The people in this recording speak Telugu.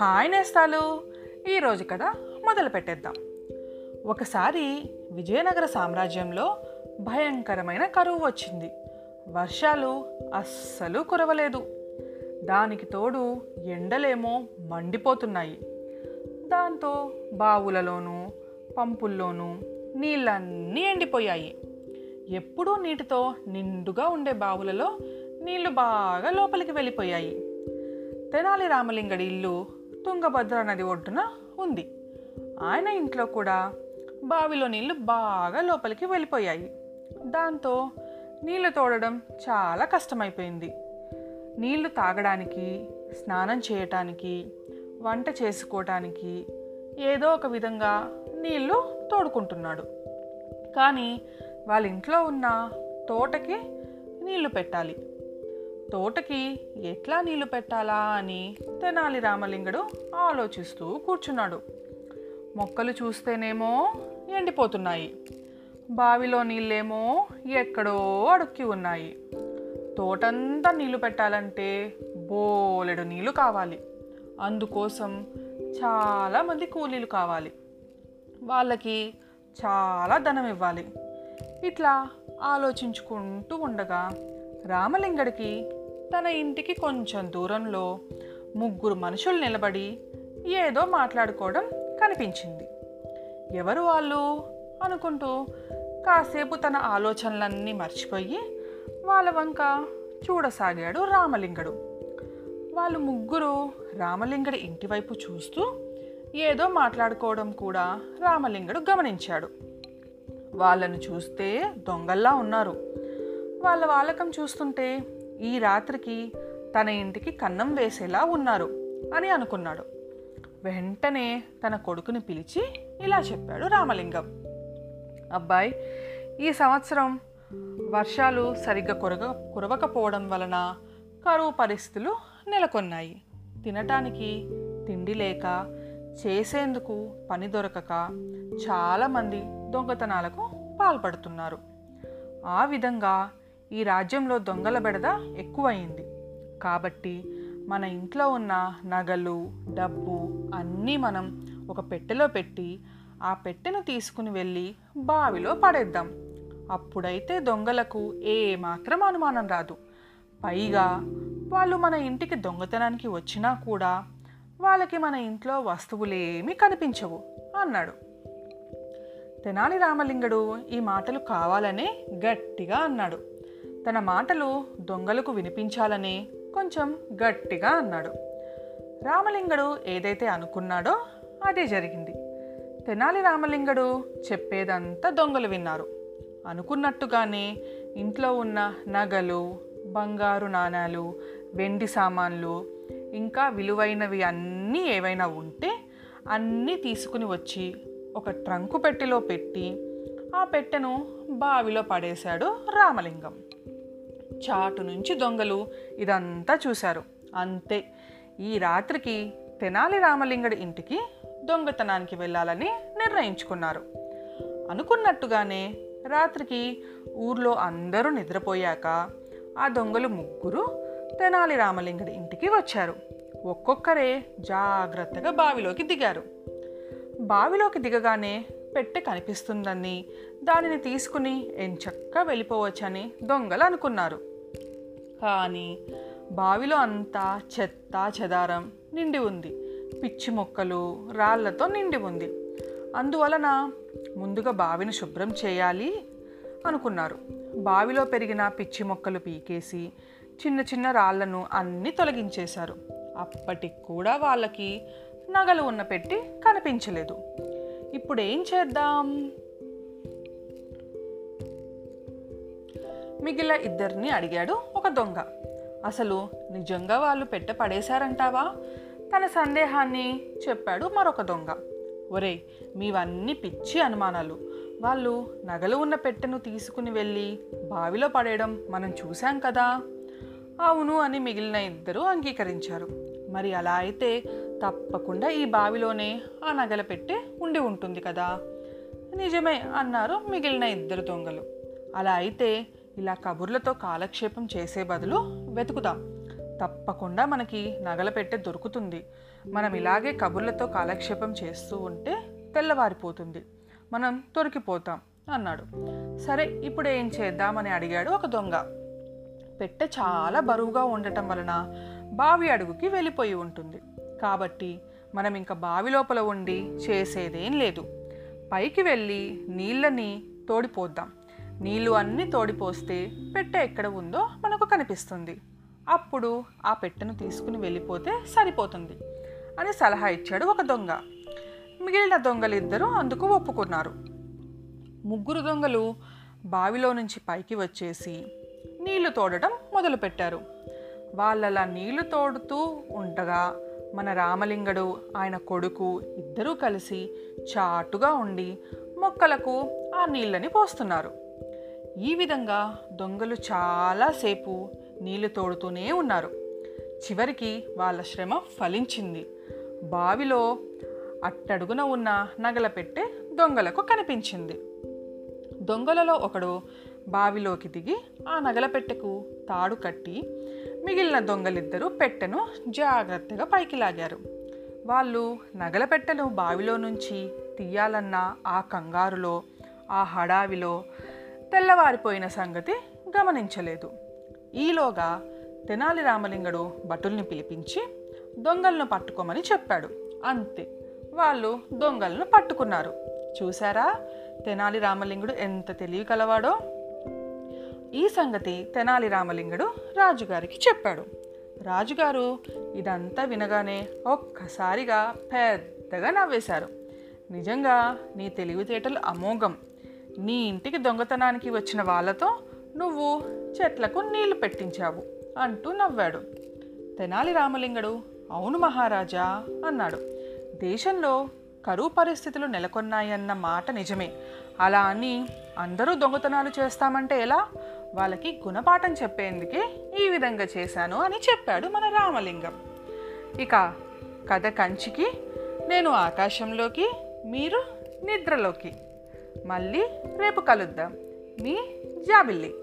హాయ్ నేస్తాలు. ఈరోజు కథ మొదలు పెట్టేద్దాం ఒకసారి విజయనగర సామ్రాజ్యంలో భయంకరమైన కరువు వచ్చింది. వర్షాలు అస్సలు కురవలేదు. దానికి తోడు ఎండలేమో మండిపోతున్నాయి. దాంతో బావులలోనూ పంపుల్లోనూ నీళ్ళన్నీ ఎండిపోయాయి. ఎప్పుడూ నీటితో నిండుగా ఉండే బావులలో నీళ్ళు బాగా లోపలికి వెళ్ళిపోయాయి. తెనాలి రామలింగడి ఇల్లు తుంగభద్ర నది ఒడ్డున ఉంది. ఆయన ఇంట్లో కూడా బావిలో నీళ్ళు బాగా లోపలికి వెళ్ళిపోయాయి. దాంతో నీళ్ళు తోడడం చాలా కష్టమైపోయింది. నీళ్ళు తాగడానికి స్నానం చేయటానికి వంట చేసుకోవటానికి ఏదో ఒక విధంగా నీళ్ళు తోడుకుంటున్నాడు. కానీ వాళ్ళ ఇంట్లో ఉన్న తోటకి నీళ్ళు పెట్టాలి. తోటకి ఎట్లా నీళ్ళు పెట్టాలా అని తెనాలి రామలింగడు ఆలోచిస్తూ కూర్చున్నాడు. మొక్కలు చూస్తేనేమో ఎండిపోతున్నాయి. బావిలో నీళ్ళేమో ఎక్కడో అడుక్కి ఉన్నాయి. తోటంతా నీళ్ళు పెట్టాలంటే బోలెడు నీళ్ళు కావాలి. అందుకోసం చాలామంది కూలీలు కావాలి. వాళ్ళకి చాలా ధనం ఇవ్వాలి. ఇట్లా ఆలోచించుకుంటూ ఉండగా రామలింగడికి తన ఇంటికి కొంచెం దూరంలో ముగ్గురు మనుషులు నిలబడి ఏదో మాట్లాడుకోవడం కనిపించింది. ఎవరు వాళ్ళు అనుకుంటూ కాసేపు తన ఆలోచనలన్నీ మర్చిపోయి వాళ్ళ వంక చూడసాగాడు రామలింగడు. వాళ్ళు ముగ్గురు రామలింగడి ఇంటివైపు చూస్తూ ఏదో మాట్లాడుకోవడం కూడా రామలింగడు గమనించాడు. వాళ్ళను చూస్తే దొంగల్లా ఉన్నారు. వాళ్ళ వాలకం చూస్తుంటే ఈ రాత్రికి తన ఇంటికి కన్నం వేసేలా ఉన్నారు అని అనుకున్నాడు. వెంటనే తన కొడుకుని పిలిచి ఇలా చెప్పాడు రామలింగం. అబ్బాయి ఈ సంవత్సరం వర్షాలు సరిగ్గా కురగ కురవకపోవడం వలన కరువు పరిస్థితులు నెలకొన్నాయి. తినటానికి తిండి లేక చేసేందుకు పని దొరకక చాలామంది దొంగతనాలకు పాల్పడుతున్నారు. ఆ విధంగా ఈ రాజ్యంలో దొంగల బెడద ఎక్కువయింది. కాబట్టి మన ఇంట్లో ఉన్న నగలు డబ్బు అన్నీ మనం ఒక పెట్టెలో పెట్టి ఆ పెట్టెను తీసుకుని వెళ్ళి బావిలో పడేద్దాం. అప్పుడైతే దొంగలకు ఏ మాత్రం అనుమానం రాదు. పైగా వాళ్ళు మన ఇంటికి దొంగతనానికి వచ్చినా కూడా వాళ్ళకి మన ఇంట్లో వస్తువులేమీ కనిపించవు అన్నాడు. తెనాలి రామలింగడు ఈ మాటలు కావాలనే గట్టిగా అన్నాడు. తన మాటలు దొంగలకు వినిపించాలని కొంచెం గట్టిగా అన్నాడు. రామలింగడు ఏదైతే అనుకున్నాడో అదే జరిగింది. తెనాలి రామలింగడు చెప్పేదంతా దొంగలు విన్నారు. అనుకున్నట్టుగానే ఇంట్లో ఉన్న నగలు బంగారు నాణాలు వెండి సామాన్లు ఇంకా విలువైనవి అన్నీ ఏవైనా ఉంటే అన్నీ తీసుకుని వచ్చి ఒక ట్రంకు పెట్టెలో పెట్టి ఆ పెట్టెను బావిలో పడేశాడు రామలింగం. చాటు నుంచి దొంగలు ఇదంతా చూశారు. అంతే. ఈ రాత్రికి తెనాలి రామలింగడి ఇంటికి దొంగతనానికి వెళ్ళాలని నిర్ణయించుకున్నారు. అనుకున్నట్టుగానే రాత్రికి ఊర్లో అందరూ నిద్రపోయాక ఆ దొంగలు ముగ్గురు తెనాలి రామలింగడి ఇంటికి వచ్చారు. ఒక్కొక్కరే జాగ్రత్తగా బావిలోకి దిగారు. బావిలోకి దిగగానే పెట్టె కనిపిస్తుందని దానిని తీసుకుని ఎంచక్కా వెళ్ళిపోవచ్చని దొంగలు అనుకున్నారు. కానీ బావిలో అంతా చెత్త చెదారం నిండి ఉంది. పిచ్చి మొక్కలు రాళ్ళతో నిండి ఉంది. అందువలన ముందుగా బావిని శుభ్రం చేయాలి అనుకున్నారు. బావిలో పెరిగిన పిచ్చి మొక్కలు పీకేసి చిన్న చిన్న రాళ్ళను అన్నీ తొలగించేశారు. అప్పటికి కూడా వాళ్ళకి నగలు ఉన్న పెట్టి కనిపించలేదు. ఇప్పుడు ఏం చేద్దాం? మిగిలిన ఇద్దరిని అడిగాడు ఒక దొంగ. అసలు నిజంగా వాళ్ళు పెట్ట పడేశారంటావా తన సందేహాన్ని చెప్పాడు మరొక దొంగ. ఒరే మీవన్నీ పిచ్చి అనుమానాలు. వాళ్ళు నగలు ఉన్న పెట్టెను తీసుకుని వెళ్ళి బావిలో పడేయడం మనం చూశాం కదా. అవును అని మిగిలిన ఇద్దరు అంగీకరించారు. మరి అలా అయితే తప్పకుండా ఈ బావిలోనే ఆ నగల పెట్టె ఉండి ఉంటుంది కదా. నిజమే అన్నారు మిగిలిన ఇద్దరు దొంగలు. అలా అయితే ఇలా కబుర్లతో కాలక్షేపం చేసే బదులు వెతుకుదాం. తప్పకుండా మనకి నగల పెట్టె దొరుకుతుంది. మనం ఇలాగే కబుర్లతో కాలక్షేపం చేస్తూ ఉంటే తెల్లవారిపోతుంది. మనం దొరికిపోతాం అన్నాడు. సరే ఇప్పుడు ఏం చేద్దామని అడిగాడు ఒక దొంగ. పెట్టె చాలా బరువుగా ఉండటం వలన బావి అడుగుకి వెళ్ళిపోయి ఉంటుంది. కాబట్టి మనం ఇంకా బావి లోపల ఉండి చేసేదేం లేదు. పైకి వెళ్ళి నీళ్ళని తోడిపోద్దాం. నీళ్ళు అన్నీ తోడిపోస్తే పెట్టె ఎక్కడ ఉందో మనకు కనిపిస్తుంది. అప్పుడు ఆ పెట్టెను తీసుకుని వెళ్ళిపోతే సరిపోతుంది అని సలహా ఇచ్చాడు ఒక దొంగ. మిగిలిన దొంగలిద్దరూ అందుకు ఒప్పుకున్నారు. ముగ్గురు దొంగలు బావిలో నుంచి పైకి వచ్చేసి నీళ్ళు తోడటం మొదలుపెట్టారు. వాళ్ళలా నీళ్ళు తోడుతూ ఉండగా మన రామలింగడు ఆయన కొడుకు ఇద్దరూ కలిసి చాటుగా ఉండి మొక్కలకు ఆ నీళ్ళని పోస్తున్నారు. ఈ విధంగా దొంగలు చాలాసేపు నీళ్ళు తోడుతూనే ఉన్నారు. చివరికి వాళ్ళ శ్రమ ఫలించింది. బావిలో అట్టడుగున ఉన్న నగల పెట్టె దొంగలకు కనిపించింది. దొంగలలో ఒకడు బావిలోకి దిగి ఆ నగల పెట్టెకు తాడు కట్టి మిగిలిన దొంగలిద్దరూ పెట్టెను జాగ్రత్తగా పైకి లాగారు. వాళ్ళు నగల పెట్టెను బావిలో నుంచి తీయాలన్న ఆ కంగారులో ఆ హడావిలో తెల్లవారిపోయిన సంగతి గమనించలేదు. ఈలోగా తెనాలి రామలింగడు భటుల్ని పిలిపించి దొంగలను పట్టుకోమని చెప్పాడు. అంతే వాళ్ళు దొంగలను పట్టుకున్నారు. చూసారా తెనాలి రామలింగుడు ఎంత తెలివి కలవాడో ఈ సంగతి తెనాలి రామలింగుడు రాజుగారికి చెప్పాడు. రాజుగారు ఇదంతా వినగానే ఒక్కసారిగా పెద్దగా నవ్వేశారు. నిజంగా నీ తెలివితేటలు అమోఘం. నీ ఇంటికి దొంగతనానికి వచ్చిన వాళ్ళతో నువ్వు చెట్లకు నీళ్ళు పెట్టించావు అంటూ నవ్వాడు. తెనాలి రామలింగడు అవును మహారాజా అన్నాడు. దేశంలో కరువు పరిస్థితులు నెలకొన్నాయన్న మాట నిజమే. అలా అని అందరూ దొంగతనాలు చేస్తామంటే ఎలా? వాళ్ళకి గుణపాఠం చెప్పేందుకే ఈ విధంగా చేశాను అని చెప్పాడు మన రామలింగం. ఇక కథ కంచికి నేను ఆకాశంలోకి మీరు నిద్రలోకి. మళ్ళీ రేపు కలుద్దాం. మీ జాబిల్లి.